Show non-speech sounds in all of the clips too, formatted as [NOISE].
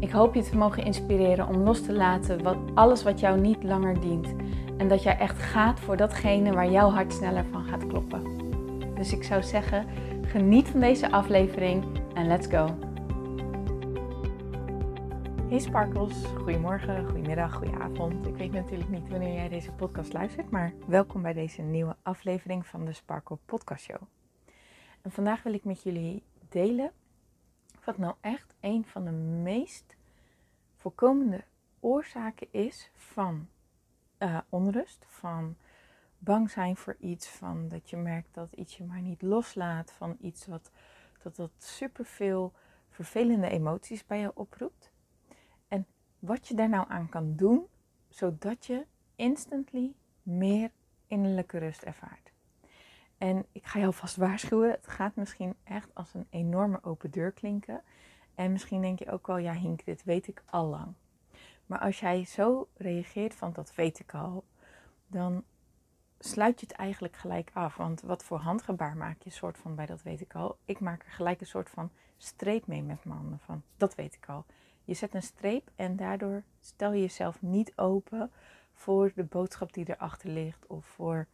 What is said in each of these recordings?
Ik hoop je te mogen inspireren om los te laten wat, alles wat jou niet langer dient. En dat jij echt gaat voor datgene waar jouw hart sneller van gaat kloppen. Dus ik zou zeggen, geniet van deze aflevering en let's go. Hey Sparkles, goedemorgen, goedemiddag, goedenavond. Ik weet natuurlijk niet wanneer jij deze podcast luistert, maar welkom bij deze nieuwe aflevering van de Sparkle Podcast Show. En vandaag wil ik met jullie delen wat nou echt een van de meest voorkomende oorzaken is van uh, onrust, van bang zijn voor iets, van dat je merkt dat iets je maar niet loslaat, van iets wat dat dat superveel vervelende emoties bij je oproept. En wat je daar nou aan kan doen, zodat je instantly meer innerlijke rust ervaart. En ik ga je alvast waarschuwen, het gaat misschien echt als een enorme open deur klinken. En misschien denk je ook wel, ja Hink, dit weet ik al lang. Maar als jij zo reageert van dat weet ik al, dan sluit je het eigenlijk gelijk af. Want wat voor handgebaar maak je soort van bij dat weet ik al? Ik maak er gelijk een soort van streep mee met mijn handen van dat weet ik al. Je zet een streep en daardoor stel je jezelf niet open voor de boodschap die erachter ligt of voor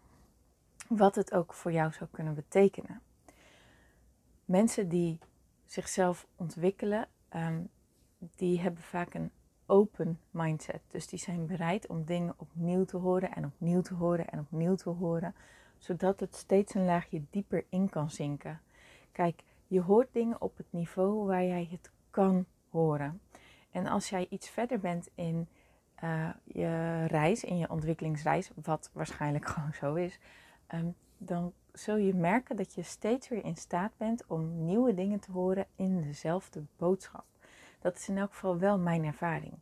wat het ook voor jou zou kunnen betekenen. Mensen die zichzelf ontwikkelen, ehm, die hebben vaak een open mindset. Dus die zijn bereid om dingen opnieuw te horen en opnieuw te horen en opnieuw te horen, zodat het steeds een laagje dieper in kan zinken. Kijk, je hoort dingen op het niveau waar jij het kan horen. En als jij iets verder bent in uh, je reis, in je ontwikkelingsreis, wat waarschijnlijk [LAUGHS] gewoon zo is, Ehm, dan zul je merken dat je steeds weer in staat bent om nieuwe dingen te horen in dezelfde boodschap. Dat is in elk geval wel mijn ervaring.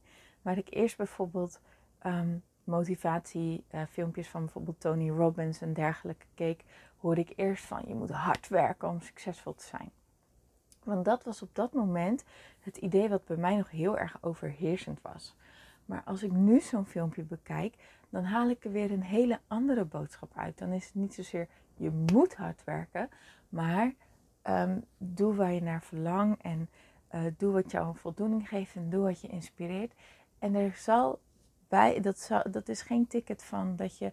Waar ik eerst bijvoorbeeld um, motivatiefilmpjes van bijvoorbeeld Tony Robbins en dergelijke keek, hoorde ik eerst van je moet hard werken om succesvol te zijn. Want dat was op dat moment het idee wat bij mij nog heel erg overheersend was. Maar als ik nu zo'n filmpje bekijk, dan haal ik er weer een hele andere boodschap uit. Dan is het niet zozeer je moet hard werken, maar ehm, doe waar je naar verlangt en uh, doe wat jou een voldoening geeft en doe wat je inspireert. En er zal bij, dat, dat is geen ticket van dat, je,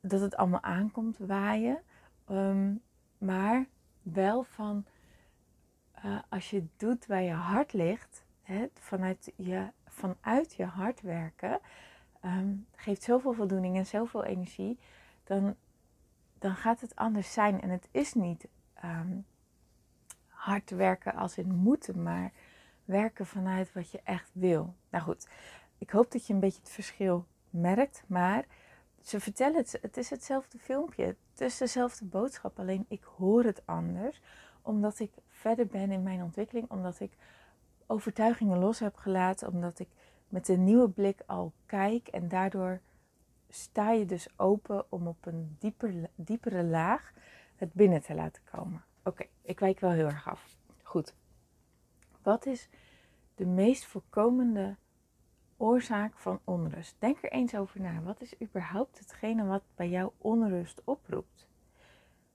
dat het allemaal aankomt waaien, um, maar wel van uh, als je doet waar je hart ligt, hè, vanuit, je, vanuit je hart werken, um, geeft zoveel voldoening en zoveel energie, dan, dan gaat het anders zijn. En het is niet um, hard werken als in moeten, maar werken vanuit wat je echt wil. Nou goed, ik hoop dat je een beetje het verschil merkt, maar ze vertellen het, het is hetzelfde filmpje, het is dezelfde boodschap, alleen ik hoor het anders, omdat ik verder ben in mijn ontwikkeling, omdat ik overtuigingen los heb gelaten, omdat ik met een nieuwe blik al kijk en daardoor sta je dus open om op een dieper, diepere laag het binnen te laten komen. Oké, ik wijk wel heel erg af. Goed. Wat is de meest voorkomende oorzaak van onrust? Denk er eens over na. Wat is überhaupt hetgene wat bij jou onrust oproept?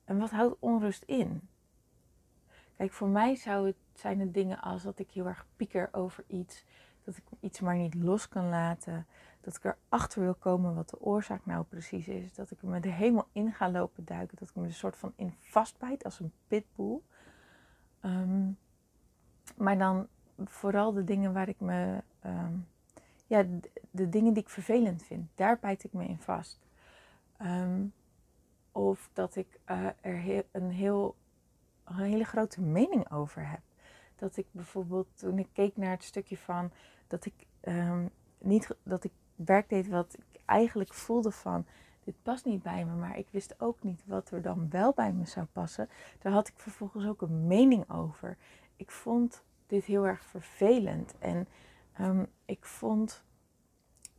En wat houdt onrust in? Kijk, voor mij zou het, zijn het dingen als dat ik heel erg pieker over iets dat ik iets maar niet los kan laten. Dat ik erachter wil komen wat de oorzaak nou precies is. Dat ik me er helemaal in ga lopen duiken. Dat ik me een soort van in vastbijt als een pitbull. Um, maar dan vooral de dingen waar ik me. Um, ja, de, dingen die ik vervelend vind. Daar bijt ik me in vast. Um, of dat ik uh, er een, heel, een hele grote mening over heb. Dat ik bijvoorbeeld toen ik keek naar het stukje van dat ik um, niet dat ik werk deed wat ik eigenlijk voelde van dit past niet bij me, maar ik wist ook niet wat er dan wel bij me zou passen. Daar had ik vervolgens ook een mening over. Ik vond dit heel erg vervelend en Ehm, ik vond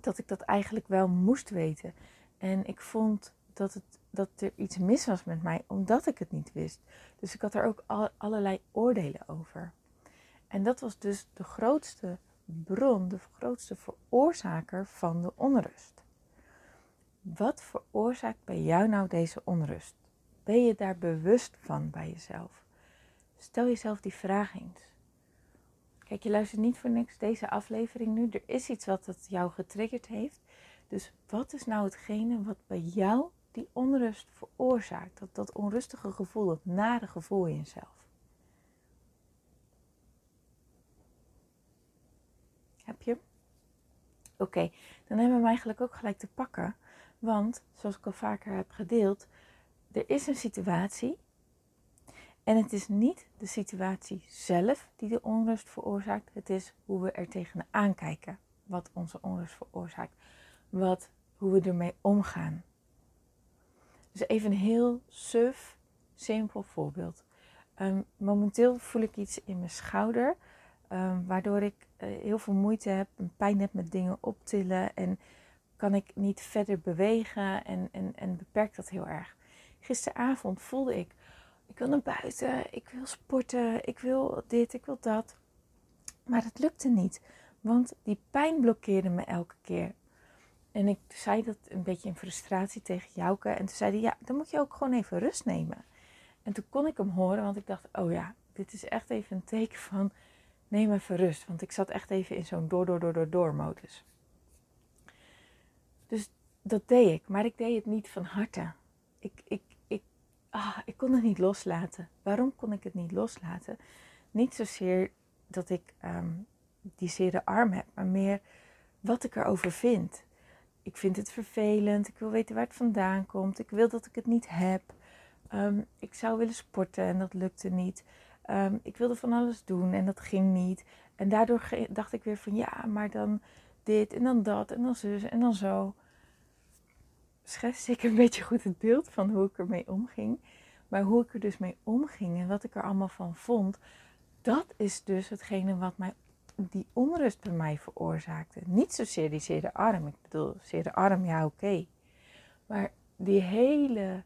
dat ik dat eigenlijk wel moest weten. En ik vond dat, het, dat er iets mis was met mij, omdat ik het niet wist. Dus ik had er ook allerlei oordelen over. En dat was dus de grootste bron, de grootste veroorzaker van de onrust. Wat veroorzaakt bij jou nou deze onrust? Ben je daar bewust van bij jezelf? Stel jezelf die vraag eens. Kijk, je luistert niet voor niks deze aflevering nu. Er is iets wat het jou getriggerd heeft. Dus wat is nou hetgene wat bij jou die onrust veroorzaakt? Dat, dat onrustige gevoel, dat nare gevoel in jezelf. Heb je? Oké, dan hebben we hem eigenlijk ook gelijk te pakken. Want, zoals ik al vaker heb gedeeld, er is een situatie. En het is niet de situatie zelf die de onrust veroorzaakt. Het is hoe we er tegenaan kijken wat onze onrust veroorzaakt. Wat, hoe we ermee omgaan. Dus even een heel suf, simpel voorbeeld. Ehm, momenteel voel ik iets in mijn schouder. Um, waardoor ik heel veel moeite heb pijn heb met dingen optillen. En kan ik niet verder bewegen en, en, en beperkt dat heel erg. Gisteravond voelde ik, ik wil naar buiten, ik wil sporten, ik wil dit, ik wil dat. Maar het lukte niet, want die pijn blokkeerde me elke keer. En ik zei dat een beetje in frustratie tegen Jouke. En toen zei hij, ja, dan moet je ook gewoon even rust nemen. En toen kon ik hem horen, want ik dacht, oh ja, dit is echt even een teken van, neem even rust. Want ik zat echt even in zo'n door, door, door, door, door modus. Dus dat deed ik, maar ik deed het niet van harte. Ik, ik, ik, ah, ik kon het niet loslaten. Waarom kon ik het niet loslaten? Niet zozeer dat ik um, die zere arm heb, maar meer wat ik erover vind. Ik vind het vervelend, ik wil weten waar het vandaan komt, ik wil dat ik het niet heb. Um, ik zou willen sporten en dat lukte niet. Um, ik wilde van alles doen en dat ging niet. En daardoor dacht ik weer van ja, maar dan dit en dan dat en dan zus en dan zo schetste ik een beetje goed het beeld van hoe ik ermee omging. Maar hoe ik er dus mee omging en wat ik er allemaal van vond, dat is dus hetgene wat mij die onrust bij mij veroorzaakte. Niet zozeer die zere arm. Ik bedoel, zere arm, ja oké. Maar die hele,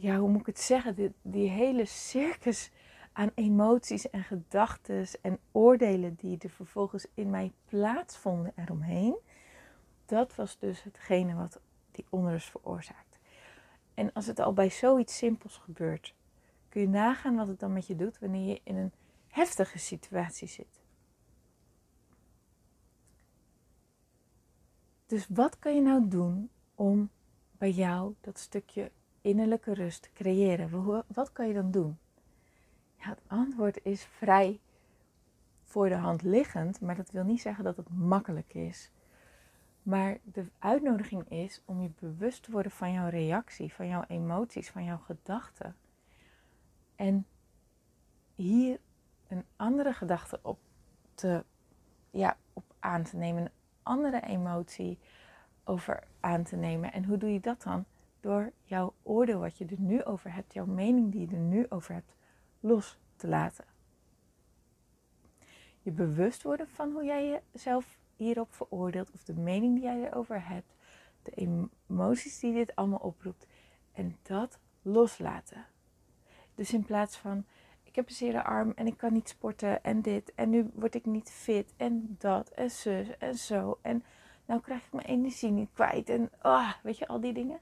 ja hoe moet ik het zeggen, die, die hele circus aan emoties en gedachten en oordelen die er vervolgens in mij plaatsvonden eromheen dat was dus hetgene wat die onrust veroorzaakt. En als het al bij zoiets simpels gebeurt, kun je nagaan wat het dan met je doet wanneer je in een heftige situatie zit. Dus wat kan je nou doen om bij jou dat stukje innerlijke rust creëren? Wat kan je dan doen? Ja, het antwoord is vrij voor de hand liggend, maar dat wil niet zeggen dat het makkelijk is. Maar de uitnodiging is om je bewust te worden van jouw reactie, van jouw emoties, van jouw gedachten. En hier een andere gedachte op, te, ja, op aan te nemen, een andere emotie over aan te nemen. En hoe doe je dat dan? Door jouw oordeel wat je er nu over hebt, jouw mening die je er nu over hebt, los te laten. Je bewust worden van hoe jij jezelf hierop veroordeelt of de mening die jij erover hebt, de emoties die dit allemaal oproept en dat loslaten. Dus in plaats van ik heb een zere arm en ik kan niet sporten en dit en nu word ik niet fit en dat en zus en zo en nou krijg ik mijn energie niet kwijt en ah, weet je al die dingen.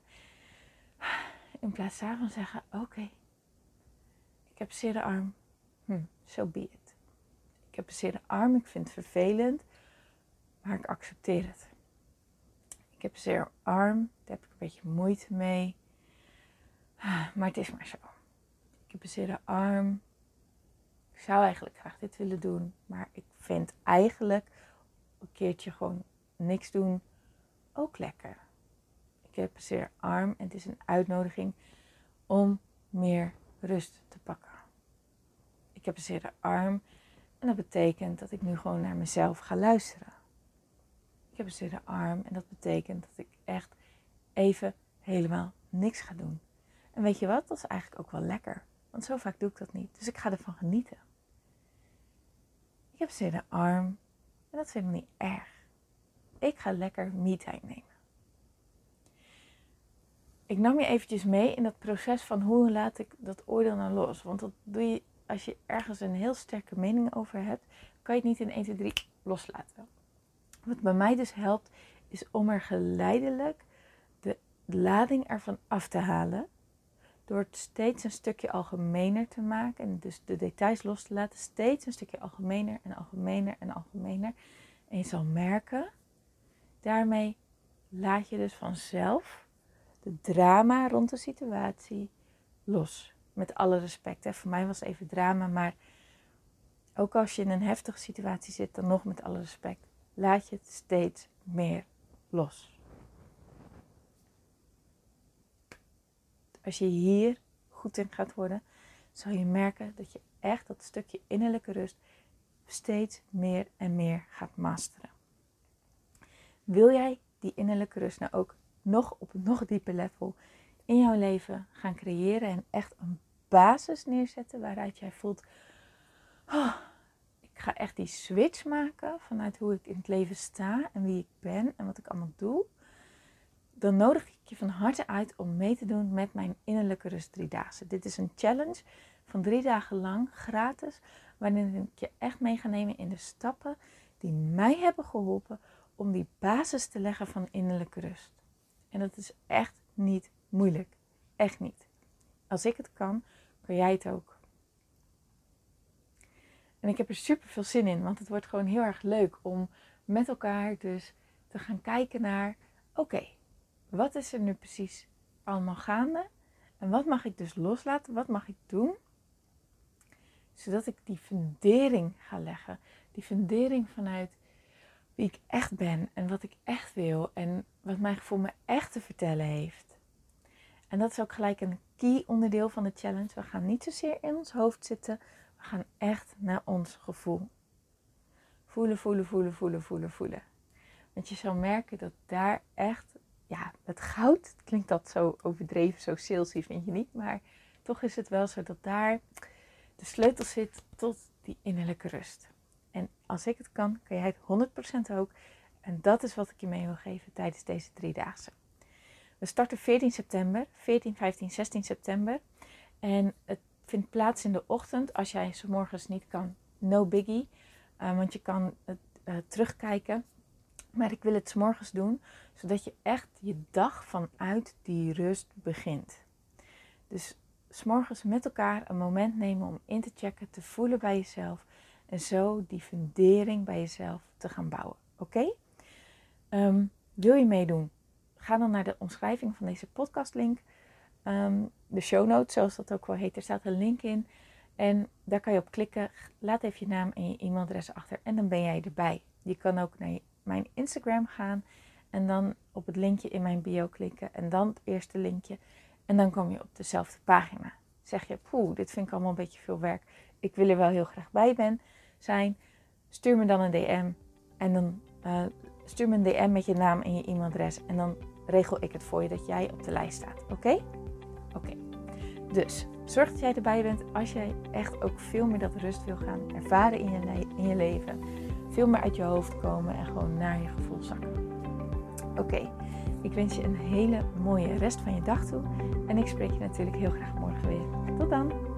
In plaats daarvan zeggen oké, ik heb zere arm, hm, so be it. Ik heb een zere arm, ik vind het vervelend maar ik accepteer het. Ik heb een zeer arm, daar heb ik een beetje moeite mee. Maar het is maar zo. Ik heb een zeer arm. Ik zou eigenlijk graag dit willen doen, maar ik vind eigenlijk een keertje gewoon niks doen ook lekker. Ik heb zeer arm en het is een uitnodiging om meer rust te pakken. Ik heb een zeer arm en dat betekent dat ik nu gewoon naar mezelf ga luisteren. Ik heb een zere arm en dat betekent dat ik echt even helemaal niks ga doen. En weet je wat? Dat is eigenlijk ook wel lekker. Want zo vaak doe ik dat niet. Dus ik ga ervan genieten. Ik heb zere arm En dat is helemaal niet erg. Ik ga lekker me-time nemen. Ik nam je eventjes mee in dat proces van hoe laat ik dat oordeel nou los. Want dat doe je als je ergens een heel sterke mening over hebt, kan je het niet in 1, 2, 3 loslaten. Wat bij mij dus helpt, is om er geleidelijk de lading ervan af te halen. Door het steeds een stukje algemener te maken en dus de details los te laten. Steeds een stukje algemener en algemener en algemener. En je zal merken, daarmee laat je dus vanzelf drama rond de situatie los. Met alle respect. Hè. Voor mij was het even drama, maar ook als je in een heftige situatie zit, dan nog met alle respect. Laat je het steeds meer los. Als je hier goed in gaat worden, zal je merken dat je echt dat stukje innerlijke rust steeds meer en meer gaat masteren. Wil jij die innerlijke rust nou ook nog op een nog dieper level in jouw leven gaan creëren en echt een basis neerzetten waaruit jij voelt, oh, ik ga echt die switch maken vanuit hoe ik in het leven sta en wie ik ben en wat ik allemaal doe, dan nodig ik je van harte uit om mee te doen met mijn innerlijke rust driedaagse. Dit is een challenge van drie dagen lang gratis, waarin ik je echt mee ga nemen in de stappen die mij hebben geholpen om die basis te leggen van innerlijke rust. En dat is echt niet moeilijk. Echt niet. Als ik het kan, kan jij het ook. En ik heb er super veel zin in, want het wordt gewoon heel erg leuk om met elkaar dus te gaan kijken naar: oké, wat is er nu precies allemaal gaande? En wat mag ik dus loslaten? Wat mag ik doen? Zodat ik die fundering ga leggen. Die fundering vanuit wie ik echt ben en wat ik echt wil en wat mijn gevoel me echt te vertellen heeft. En dat is ook gelijk een key onderdeel van de challenge. We gaan niet zozeer in ons hoofd zitten, we gaan echt naar ons gevoel. Voelen, voelen, voelen, voelen, voelen, voelen. Want je zal merken dat daar echt, ja, het goud, klinkt dat zo overdreven, zo salesy, vind je niet? Maar toch is het wel zo dat daar de sleutel zit tot die innerlijke rust. Als ik het kan, kan jij het 100% ook. En dat is wat ik je mee wil geven tijdens deze driedaagse. We starten 14 september, 14, 15, 16 september. En het vindt plaats in de ochtend. Als jij zo morgens niet kan, no biggie. Uh, want je kan het uh, terugkijken. Maar ik wil het s morgens doen, zodat je echt je dag vanuit die rust begint. Dus s morgens met elkaar een moment nemen om in te checken, te voelen bij jezelf. En zo die fundering bij jezelf te gaan bouwen. Oké? Um, wil je meedoen? Ga dan naar de omschrijving van deze podcastlink. Um, de show notes, zoals dat ook wel heet. Er staat een link in. En daar kan je op klikken. Laat even je naam en je e-mailadres achter. En dan ben jij erbij. Je kan ook naar mijn Instagram gaan. En dan op het linkje in mijn bio klikken. En dan het eerste linkje. En dan kom je op dezelfde pagina. Zeg je, poeh, dit vind ik allemaal een beetje veel werk. Ik wil er wel heel graag bij ben, zijn. Stuur me dan een DM. En dan uh, stuur me een DM met je naam en je e-mailadres. En dan regel ik het voor je dat jij op de lijst staat. Oké? Oké. Dus zorg dat jij erbij bent als jij echt ook veel meer dat rust wil gaan ervaren in je, in je leven. Veel meer uit je hoofd komen en gewoon naar je gevoel zakken. Oké. Ik wens je een hele mooie rest van je dag toe. En ik spreek je natuurlijk heel graag morgen weer. Tot dan!